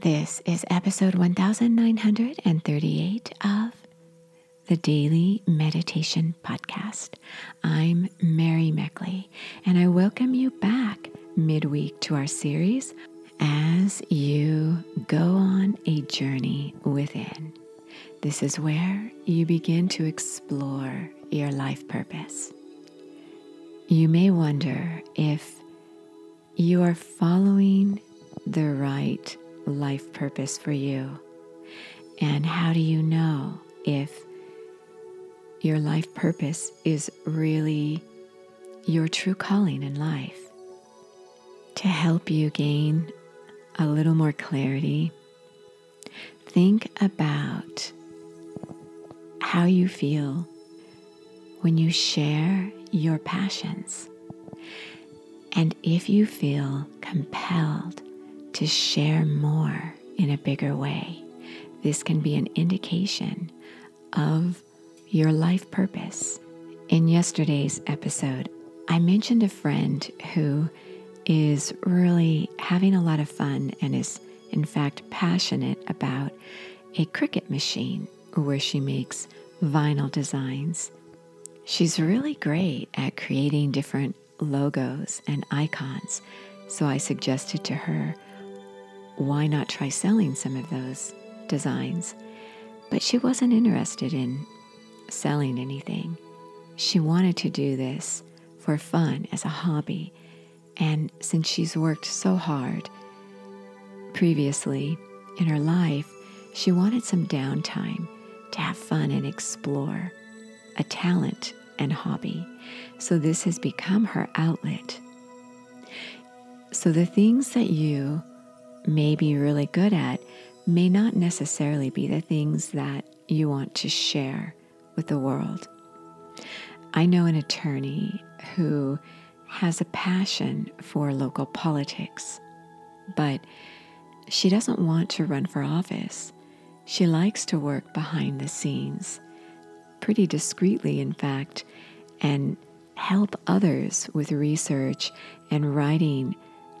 This is episode 1938 of the Daily Meditation Podcast. I'm Mary Meckley, and I welcome you back midweek to our series as you go on a journey within. This is where you begin to explore your life purpose. You may wonder if you are following the right life purpose for you? And how do you know if your life purpose is really your true calling in life? To help you gain a little more clarity, think about how you feel when you share your passions. And if you feel compelled to share more in a bigger way. This can be an indication of your life purpose. In yesterday's episode, I mentioned a friend who is really having a lot of fun and is, in fact, passionate about a Cricut machine where she makes vinyl designs. She's really great at creating different logos and icons, so I suggested to her why not try selling some of those designs? But she wasn't interested in selling anything. She wanted to do this for fun as a hobby. And since she's worked so hard previously in her life, she wanted some downtime to have fun and explore a talent and hobby. So this has become her outlet. So the things that you may be really good at may not necessarily be the things that you want to share with the world. I know an attorney who has a passion for local politics, but she doesn't want to run for office. She likes to work behind the scenes, pretty discreetly, in fact, and help others with research and writing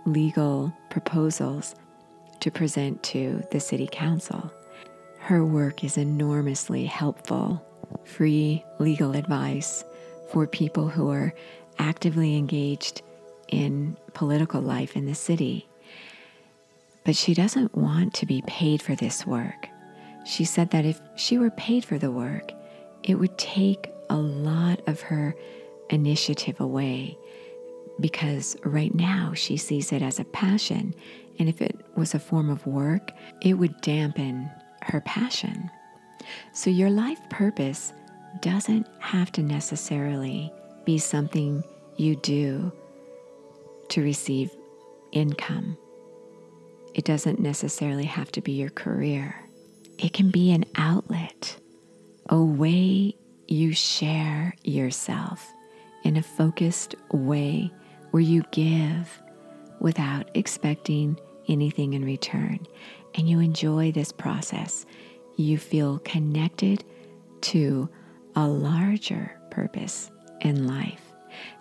legal proposals to present to the City Council. Her work is enormously helpful, free legal advice for people who are actively engaged in political life in the city. But she doesn't want to be paid for this work. She said that if she were paid for the work, it would take a lot of her initiative away because right now she sees it as a passion and if it was a form of work, it would dampen her passion. So your life purpose doesn't have to necessarily be something you do to receive income. It doesn't necessarily have to be your career. It can be an outlet, a way you share yourself in a focused way where you give without expecting anything in return, and you enjoy this process, you feel connected to a larger purpose in life.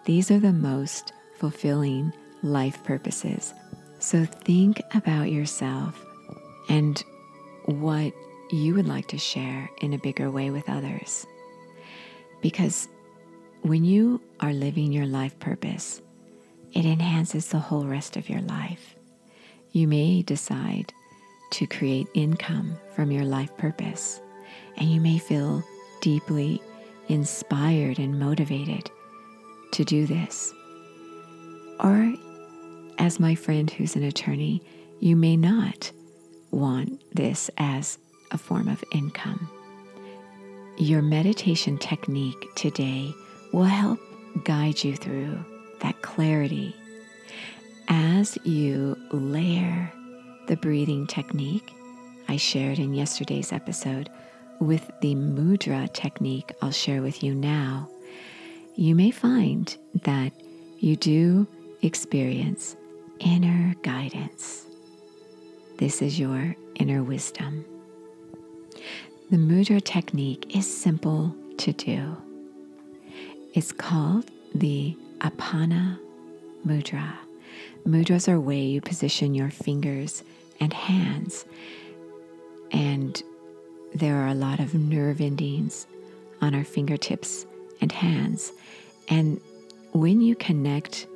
These are the most fulfilling life purposes. So think about yourself and what you would like to share in a bigger way with others. Because when you are living your life purpose, it enhances the whole rest of your life. You may decide to create income from your life purpose, and you may feel deeply inspired and motivated to do this. Or, as my friend who's an attorney, you may not want this as a form of income. Your meditation technique today will help guide you through that clarity as you layer the breathing technique I shared in yesterday's episode with the mudra technique I'll share with you now, you may find that you do experience inner guidance. This is your inner wisdom. The mudra technique is simple to do. It's called the Apana Mudra. Mudras are way you position your fingers and hands. And there are a lot of nerve endings on our fingertips and hands. And when you connect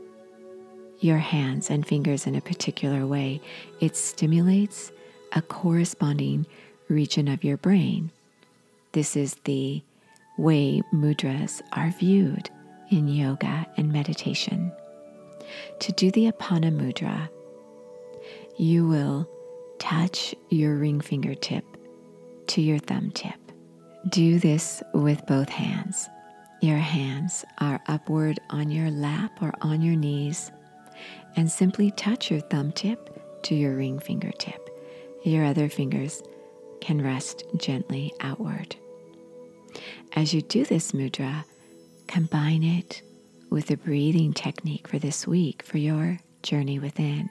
your hands and fingers in a particular way, it stimulates a corresponding region of your brain. This is the way mudras are viewed in yoga and meditation. To do the Apana Mudra, you will touch your ring fingertip to your thumb tip. Do this with both hands. Your hands are upward on your lap or on your knees, and simply touch your thumb tip to your ring fingertip. Your other fingers can rest gently outward. As you do this mudra, combine it with the breathing technique for this week for your journey within.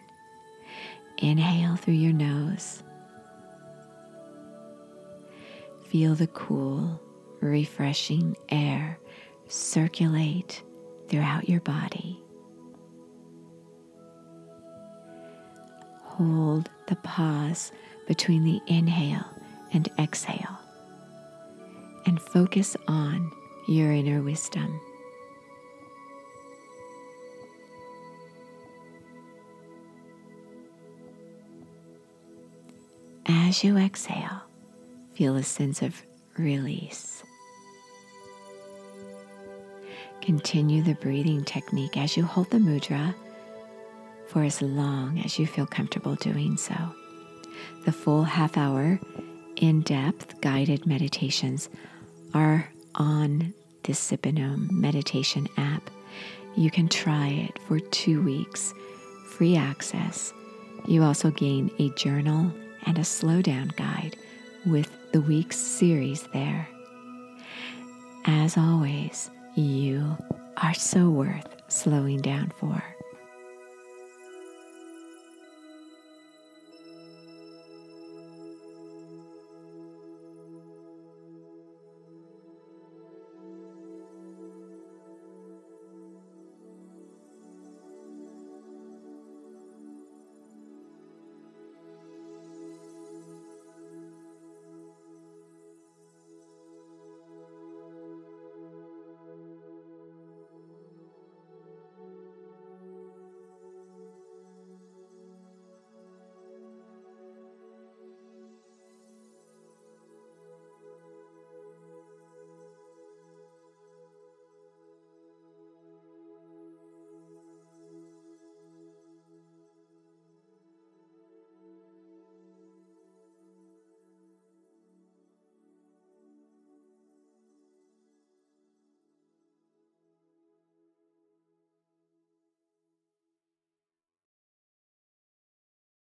Inhale through your nose. Feel the cool, refreshing air circulate throughout your body. Hold the pause between the inhale and exhale and focus on your inner wisdom. As you exhale, feel a sense of release. Continue the breathing technique as you hold the mudra for as long as you feel comfortable doing so. The full half hour in depth guided meditations are on the Sip and Om meditation app. You can try it for two weeks, free access. You also gain a journal and a slowdown guide with the week's series there. As always, you are so worth slowing down for.